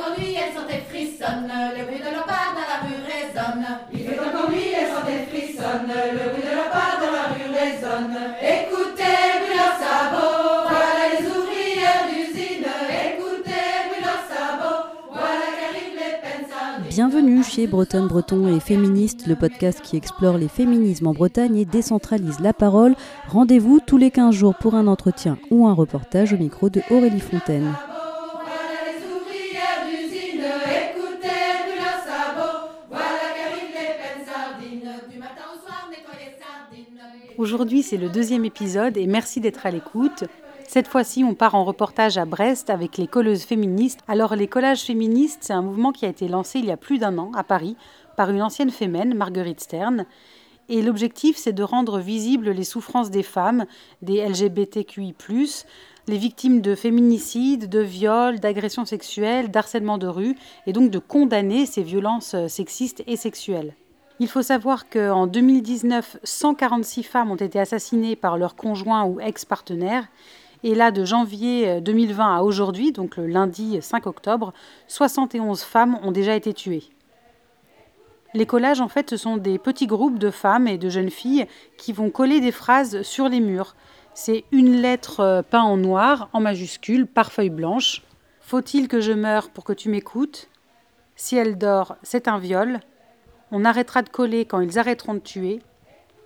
encore nuit, elles sont et frissonnent, le bruit de leur pas dans la rue résonne. Il fait encore nuit, elles sont et frissonnent, le bruit de leur pas dans la rue résonne. Écoutez, bruit leurs sabots, voilà les ouvrières d'usine. Écoutez, bruit leurs sabots, voilà qu'arrivent les peines sardines. Bienvenue chez Bretonne Breton et Féministes, le podcast qui explore les féminismes en Bretagne et décentralise la parole. Rendez-vous tous les 15 jours pour un entretien ou un reportage au micro de Aurélie Fontaine. Aujourd'hui, c'est le deuxième épisode et merci d'être à l'écoute. Cette fois-ci, on part en reportage à Brest avec les colleuses féministes. Alors, les collages féministes, c'est un mouvement qui a été lancé il y a plus d'un an à Paris par une ancienne fémène, Marguerite Stern. Et l'objectif, c'est de rendre visibles les souffrances des femmes, des LGBTQI, les victimes de féminicides, de viols, d'agressions sexuelles, d'harcèlement de rue, et donc de condamner ces violences sexistes et sexuelles. Il faut savoir qu'en 2019, 146 femmes ont été assassinées par leur conjoint ou ex-partenaire. Et là, de janvier 2020 à aujourd'hui, donc le lundi 5 octobre, 71 femmes ont déjà été tuées. Les collages, en fait, ce sont des petits groupes de femmes et de jeunes filles qui vont coller des phrases sur les murs. C'est une lettre euh, peinte en noir, en majuscule, par feuille blanche. Faut-il que je meure pour que tu m'écoutes? Si elle dort, c'est un viol. On arrêtera de coller quand ils arrêteront de tuer.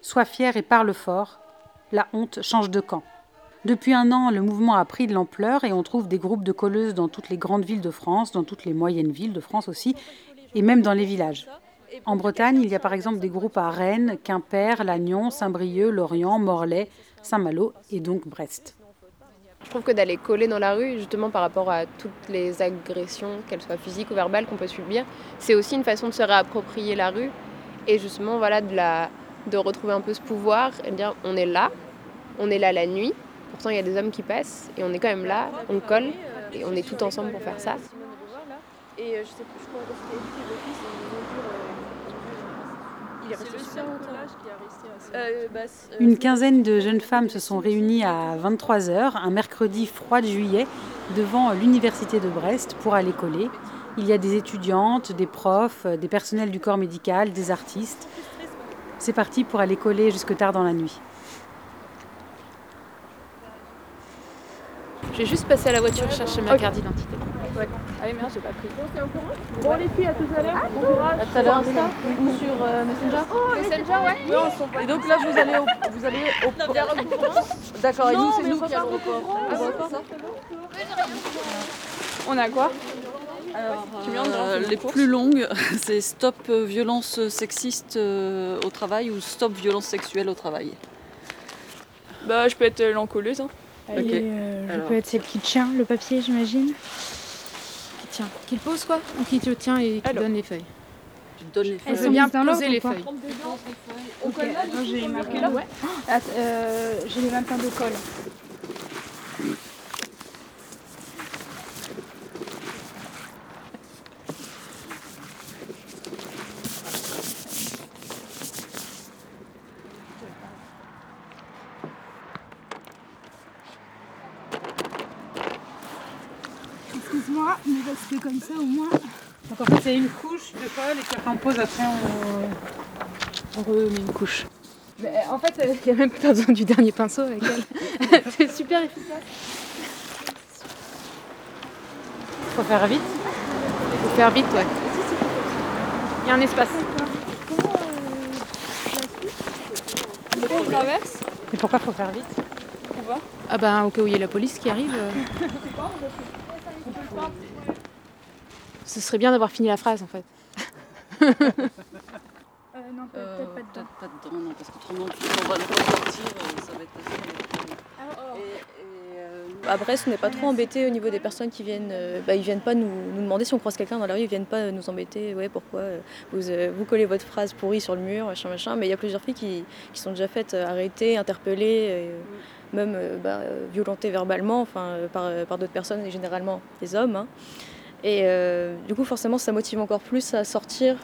Sois fier et parle fort. La honte change de camp. Depuis un an, le mouvement a pris de l'ampleur et on trouve des groupes de colleuses dans toutes les grandes villes de France, dans toutes les moyennes villes de France aussi, et même dans les villages. En Bretagne, il y a par exemple des groupes à Rennes, Quimper, Lannion, Saint-Brieuc, Lorient, Morlaix, Saint-Malo et donc Brest. Je trouve que d'aller coller dans la rue, justement par rapport à toutes les agressions, qu'elles soient physiques ou verbales, qu'on peut subir, c'est aussi une façon de se réapproprier la rue et justement voilà de, retrouver un peu ce pouvoir et de dire on est là, on est là la nuit, pourtant il y a des hommes qui passent et on est quand même là, on colle et on est tout ensemble pour faire ça. Et euh, je sais plus, je crois éduqué d'office, il est resté super longtemps. Une quinzaine de jeunes femmes se sont réunies à 23h, un mercredi froid de juillet, devant l'université de Brest pour aller coller. Il y a des étudiantes, des profs, des personnels du corps médical, des artistes. C'est parti pour aller coller jusque tard dans la nuit. Je vais juste passer à la voiture chercher ma carte d'identité. Ah oui, merde, j'ai pas pris. Bon, les filles, à tout à l'heure. Bon courage. À tout à l'heure. Ou sur euh, Messenger Messenger, ouais. Oui, on s'en Et donc là, vous allez au. Vous allez au. D'accord, et nous, c'est nous qui allons au port. Ah, On a quoi Euh, les plus longues, c'est Stop euh, violence sexiste euh, au travail ou Stop violence sexuelle au travail? Bah, je peux être l'encolleuse. Hein. Euh, je Alors. peux être celle qui tient le papier, j'imagine. Qui tient, qui le pose quoi Ou qui te tient et qui donne les feuilles Tu te donnes les Elles feuilles. sont bien poser les feuilles. On colle là, j'ai marqué là. Ah, euh, j'ai les mêmes pains de colle. Mais reste comme ça au moins. Donc en fait, c'est une couche de colle et puis après on pose, après on, on remet une couche. Mais, en fait, il n'y a même pas besoin du dernier pinceau avec elle. C'est super efficace. Faut faire vite. Faut faire vite, ouais. Il y a un espace. on traverse. Et pourquoi faut faire vite? Ah bah au cas où il y a la police qui arrive. Ce serait bien d'avoir fini la phrase en fait. Euh, non, Euh, peut-être pas dedans. Peut-être pas dedans, non, parce qu'autrement, on va le ressortir, euh, ça va être assez. Ah, Et, et, À Brest, on n'est pas trop embêté au niveau des personnes qui viennent. euh, bah, ils viennent pas nous, nous demander si on croise quelqu'un dans la rue, ils viennent pas nous embêter. Ouais, pourquoi euh, vous, euh, vous collez votre phrase pourrie sur le mur, machin, machin. Mais il y a plusieurs filles qui, qui sont déjà faites euh, arrêter, interpellées, euh, même euh, bah, euh, verbalement, enfin euh, par, par d'autres personnes et généralement des hommes. hein. Et du coup, forcément, ça motive encore plus à sortir.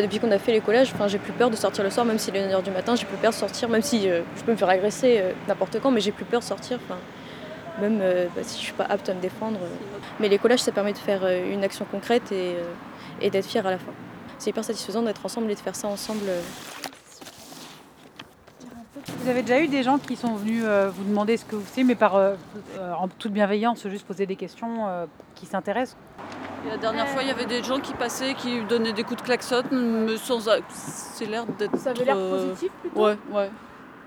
Depuis qu'on a fait les collages, enfin, j'ai plus peur de sortir le soir, même s'il est 1h du matin, j'ai plus peur de sortir, même si je peux me faire agresser n'importe quand, mais j'ai plus peur de sortir. enfin. même bah, si je suis pas apte à me défendre. Mais les collages, ça permet de faire une action concrète et, et d'être fier à la fin. C'est hyper satisfaisant d'être ensemble et de faire ça ensemble. Vous avez déjà eu des gens qui sont venus vous demander ce que vous faites, mais par en toute bienveillance, juste poser des questions qui s'intéressent la dernière fois, il y avait des gens qui passaient, qui donnaient des coups de klaxon, mais sans. C'est l'air d'être. Ça avait l'air positif plutôt Ouais, ouais.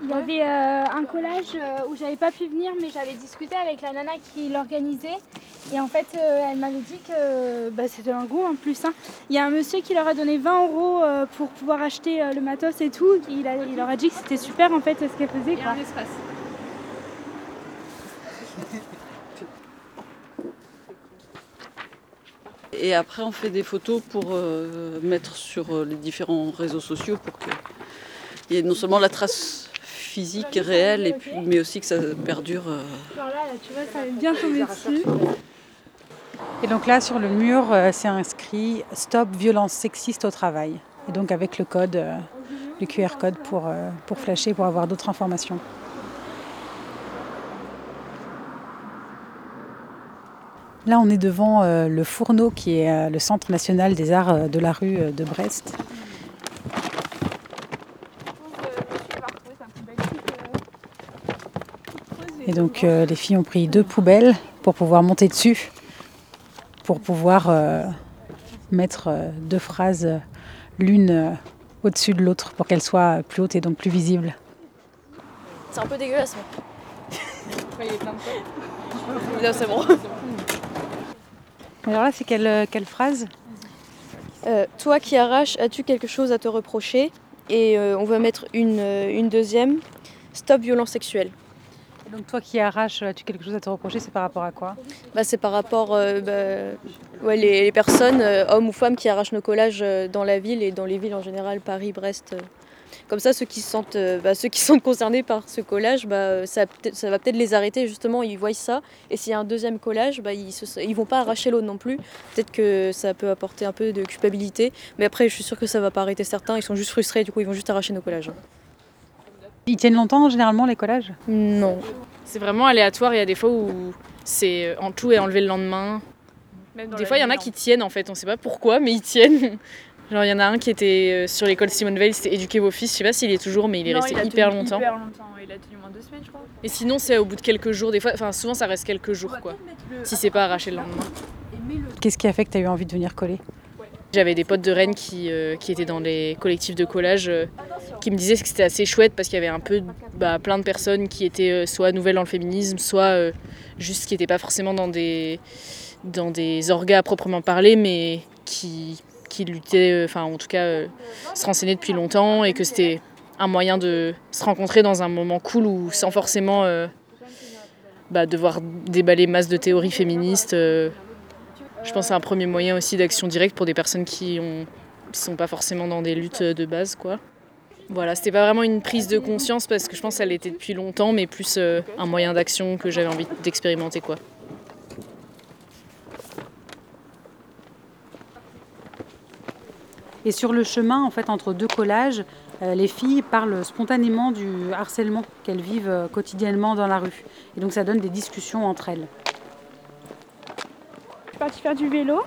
Il y avait euh, un collage euh, où j'avais pas pu venir, mais j'avais discuté avec la nana qui l'organisait. Et en fait, euh, elle m'avait dit que bah, c'était un goût en plus. Hein. Il y a un monsieur qui leur a donné 20 euros pour pouvoir acheter le matos et tout. Il, il, leur a dit que c'était super en fait ce qu'elle faisait. Il y a un espace. Et après, on fait des photos pour mettre sur les différents réseaux sociaux pour qu'il y ait non seulement la trace physique réel, et puis, mais aussi que ça perdure. Euh. là, tu vois, ça bien tomber dessus. Et donc là, sur le mur, euh, c'est inscrit Stop violence sexiste au travail. Et donc avec le code, euh, le QR code pour, pour flasher, pour avoir d'autres informations. Là, on est devant le Fourneau, qui est le Centre national des arts de la rue de Brest. Et donc euh, les filles ont pris deux poubelles pour pouvoir monter dessus, pour pouvoir euh, mettre euh, deux phrases l'une au-dessus de l'autre pour qu'elles soient plus hautes et donc plus visibles. C'est un peu dégueulasse. Mais... c'est bon. Alors là, c'est quelle, quelle phrase? Toi qui arraches, as-tu quelque chose à te reprocher? Et on va mettre une, une deuxième. Stop violence sexuelle. Donc toi qui arraches, as-tu quelque chose à te reprocher C'est par rapport à quoi? Bah, C'est par rapport euh, bah, ouais, les, personnes, euh, hommes ou femmes, qui arrachent nos collages euh, dans la ville et dans les villes en général, Paris, Brest. Comme ça, ceux qui se sentent, bah, ceux qui sont concernés par ce collage, bah, ça, ça, va peut-être les arrêter justement, ils voient ça. Et s'il y a un deuxième collage, bah, ils ne vont pas arracher l'autre non plus. Peut-être que ça peut apporter un peu de culpabilité. Mais après, je suis sûre que ça ne va pas arrêter certains. Ils sont juste frustrés, du coup, ils vont juste arracher nos collages. Ils tiennent longtemps généralement les collages? Non. C'est vraiment aléatoire. Il y a des fois où c'est en tout et enlevé le lendemain. des fois, il y en a qui tiennent en fait. On sait pas pourquoi, mais ils tiennent. Genre, il y en a un qui était euh, sur l'école Simone Veil, c'était éduquer vos fils. Je sais pas s'il est toujours, mais il est resté hyper longtemps. hyper longtemps. Il a tenu moins de deux semaines, je crois. Et sinon, c'est au bout de quelques jours. Des fois, enfin, souvent, ça reste quelques jours, quoi. Si c'est pas arraché le lendemain. Qu'est-ce qui a fait que tu as eu envie de venir coller? J'avais des potes de Rennes qui, euh, qui étaient dans les collectifs de collage euh, qui me disaient que c'était assez chouette parce qu'il y avait un peu bah, plein de personnes qui étaient euh, soit nouvelles dans le féminisme, soit juste qui n'étaient pas forcément dans des, dans des orgas à proprement parler, mais qui, qui luttaient, enfin en tout cas se renseignaient depuis longtemps et que c'était un moyen de se rencontrer dans un moment cool ou sans forcément bah, devoir déballer masse de théories féministes. Je pense que c'est un premier moyen aussi d'action directe pour des personnes qui ne sont pas forcément dans des luttes de base. quoi. Voilà, c'était pas vraiment une prise de conscience parce que je pense qu'elle était depuis longtemps, mais plus euh, un moyen d'action que j'avais envie d'expérimenter. quoi. Et sur le chemin, en fait, entre deux collages, euh, les filles parlent spontanément du harcèlement qu'elles vivent euh, quotidiennement dans la rue. Et donc ça donne des discussions entre elles partie faire du vélo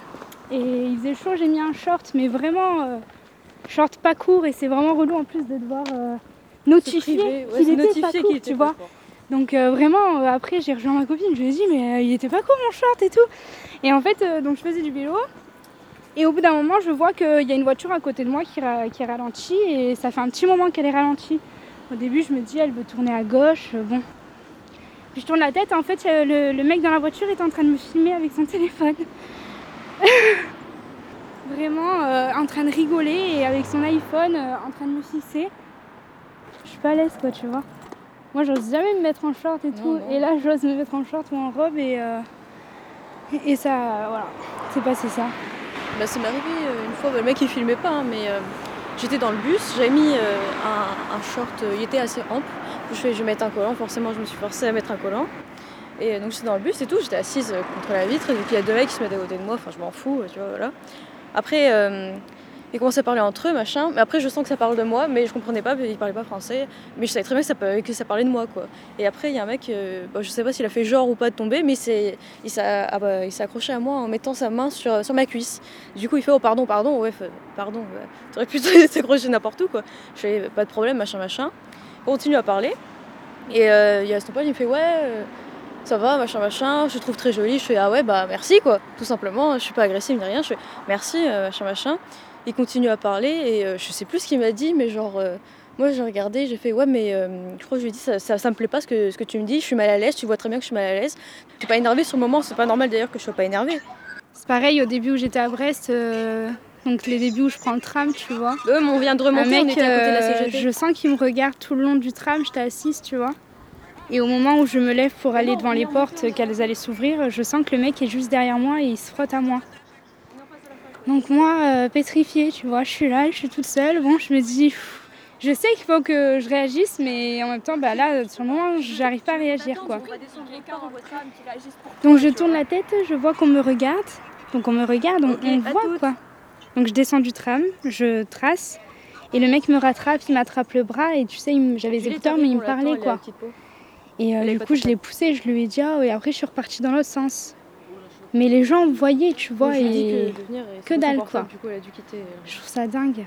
et il faisait chaud, j'ai mis un short, mais vraiment euh, short pas court et c'est vraiment relou en plus de devoir euh, notifier qu'il était pas court, tu vois. Donc euh, vraiment, après j'ai rejoint ma copine, je lui ai dit mais il était pas court mon short et tout. Et en fait, donc je faisais du vélo et au bout d'un moment, je vois qu'il y a une voiture à côté de moi qui, qui ralentit et ça fait un petit moment qu'elle est ralentie. Au début, je me dis elle veut tourner à gauche, bon, puis je tourne la tête, en fait, le, mec dans la voiture est en train de me filmer avec son téléphone. Vraiment euh, en train de rigoler et avec son iPhone euh, en train de me fixer. Je suis pas à l'aise, quoi, tu vois. Moi, j'ose jamais me mettre en short et tout. Et là, j'ose me mettre en short ou en robe et, euh, et ça, voilà, c'est passé ça. Bah, ça m'est arrivé une fois, bah, le mec il filmait pas, hein, mais j'étais dans le bus, j'avais mis un, un, short, il était assez ample je fais, je vais mettre un collant, forcément je me suis forcée à mettre un collant. Et donc j'étais dans le bus et tout, j'étais assise contre la vitre, et donc il y a deux mecs qui se mettent à côté de moi, enfin je m'en fous, tu vois, voilà. Après, euh, Ils commencent à parler entre eux, machin. Mais après, je sens que ça parle de moi, mais je comprenais pas, ils parlaient pas français. Mais je savais très bien que ça, parlait de moi, quoi. Et après, il y a un mec, euh, bah, je sais pas s'il a fait genre ou pas de tomber, mais il s'est ah bah, accroché à moi en mettant sa main sur, ma cuisse. Du coup, il fait Oh, pardon, pardon, ouais, pardon, tu aurais pu t'accrocher n'importe où, quoi. Je fais Pas de problème, machin, machin. On continue à parler. Et euh, il y a ce il me fait Ouais. Euh, ça va, machin, machin, je trouve très jolie. Je fais, ah ouais, bah merci, quoi, tout simplement. Je suis pas agressive ni rien. Je fais, merci, machin, machin il continue à parler et euh, je sais plus ce qu'il m'a dit, mais genre, euh, moi j'ai regardé, j'ai fait ouais, mais euh, je crois que je lui ai dit ça, ça, me plaît pas ce que, ce que tu me dis, je suis mal à l'aise, tu vois très bien que je suis mal à l'aise. Je suis pas énervée sur le moment, c'est pas normal d'ailleurs que je sois pas énervée. C'est pareil au début où j'étais à Brest. Donc les débuts où je prends le tram, tu vois. Ouais, on vient de remonter, mec, on était à côté de la CGT. Je sens qu'il me regarde tout le long du tram, j'étais assise, tu vois. Et au moment où je me lève pour aller devant les portes, qu'elles allaient s'ouvrir, je sens que le mec est juste derrière moi et il se frotte à moi. Donc moi, euh, pétrifiée, tu vois, je suis là, je suis toute seule. Bon, je me dis, je sais qu'il faut que je réagisse, mais en même temps, bah là, sur le moment, j'arrive pas à réagir, quoi. Donc je tourne la tête, je vois qu'on me regarde. Donc on me regarde, on, on voit, quoi. Donc je descends du tram, je trace, et le mec me rattrape, il m'attrape le bras, et tu sais, j'avais les écouteurs, mais il me parlait, quoi. Et euh, du coup, je l'ai poussé, je lui ai dit, ah, et après, je suis repartie dans l'autre sens. Mais les gens voyaient, tu vois, et que, dalle quoi. Du coup, elle a dû quitter. Euh. Je trouve ça dingue.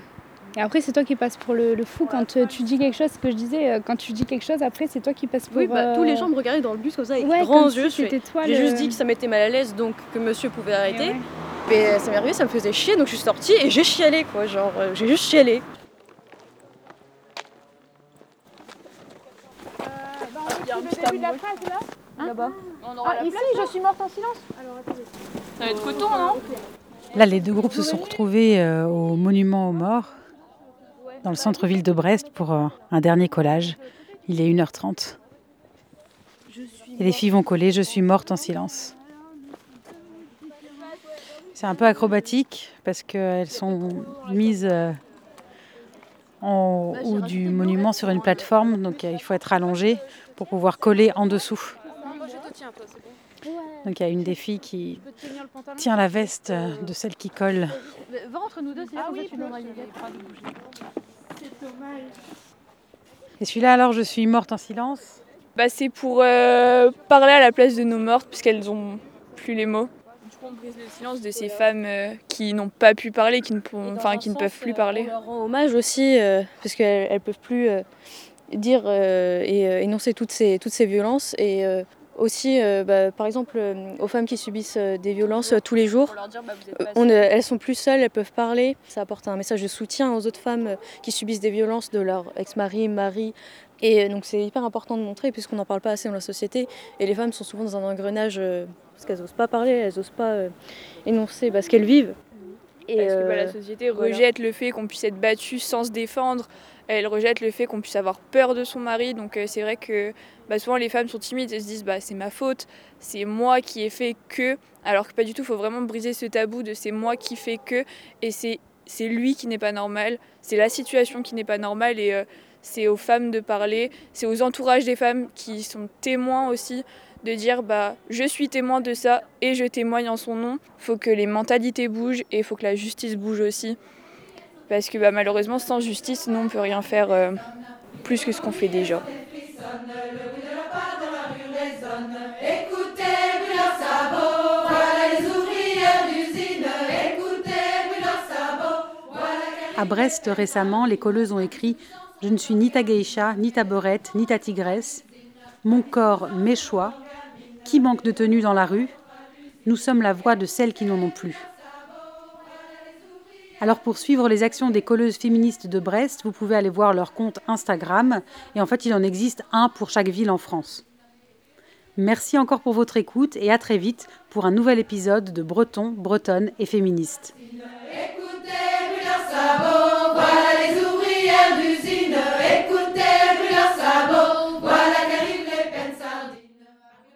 Et après, c'est toi qui passes pour le, fou quand euh, tu dis quelque chose. Ce que je disais, euh, quand tu dis quelque chose, après, c'est toi qui passes pour. Oui, bah, tous les gens me regardaient dans le bus comme ça, avec grands yeux. J'ai juste dit que ça m'était mal à l'aise, donc que monsieur pouvait arrêter. Mais ça m'est arrivé, ça me faisait chier, donc je suis sortie et j'ai chialé, quoi. Genre, j'ai juste chialé. Il y a un petit là Là-bas. Ah, ici, je suis morte en silence. Alors, attendez. Ça va être coton, non Là, les deux groupes se sont retrouvés euh, au monument aux morts, dans le centre-ville de Brest, pour euh, un dernier collage. Il est 1h30. Et les filles vont coller Je suis morte en silence. C'est un peu acrobatique parce qu'elles sont mises euh, en haut du monument sur une plateforme, donc il faut être allongé pour pouvoir coller en dessous. Donc il y a une des filles qui tient la veste de celle qui colle. Va entre nous deux, ah oui, Et celui-là alors je suis morte en silence. Bah, C'est pour euh, parler à la place de nos mortes puisqu'elles ont plus les mots. Du coup on brise le silence de ces femmes euh, qui n'ont pas pu parler, qui ne, enfin, qui ne peuvent plus parler. On leur rend hommage aussi euh, parce qu'elles ne peuvent plus dire et énoncer toutes ces, toutes ces violences et aussi, euh, bah, par exemple, euh, aux femmes qui subissent euh, des violences tous les jours, bah, on, elles sont plus seules, elles peuvent parler. Ça apporte un message de soutien aux autres femmes qui subissent des violences de leur ex-mari, mari. Et donc c'est hyper important de montrer puisqu'on n'en parle pas assez dans la société. Et les femmes sont souvent dans un engrenage parce qu'elles n'osent pas parler, elles n'osent pas énoncer bah, ce qu'elles vivent. Et parce que la société rejette le fait qu'on puisse être battu sans se défendre, elle rejette le fait qu'on puisse avoir peur de son mari. Donc euh, c'est vrai que bah, souvent les femmes sont timides et se disent bah, c'est ma faute, c'est moi qui ai fait que. Alors que pas du tout, il faut vraiment briser ce tabou de c'est moi qui fais que et c'est c'est lui qui n'est pas normal, c'est la situation qui n'est pas normale et euh, c'est aux femmes de parler, c'est aux entourages des femmes qui sont témoins aussi de dire bah je suis témoin de ça et je témoigne en son nom. Faut que les mentalités bougent et faut que la justice bouge aussi. Parce que bah, malheureusement, sans justice, nous, on peut rien faire euh, plus que ce qu'on fait déjà. À Brest, récemment, les colleuses ont écrit Je ne suis ni ta geisha, ni ta beurette, ni ta tigresse. Mon corps, mes choix. Qui manque de tenue dans la rue? Nous sommes la voix de celles qui n'en ont plus. Alors pour suivre les actions des colleuses féministes de Brest, vous pouvez aller voir leur compte Instagram. Et en fait, il en existe un pour chaque ville en France. Merci encore pour votre écoute et à très vite pour un nouvel épisode de Breton, Bretonne et Féministes. Écoutez,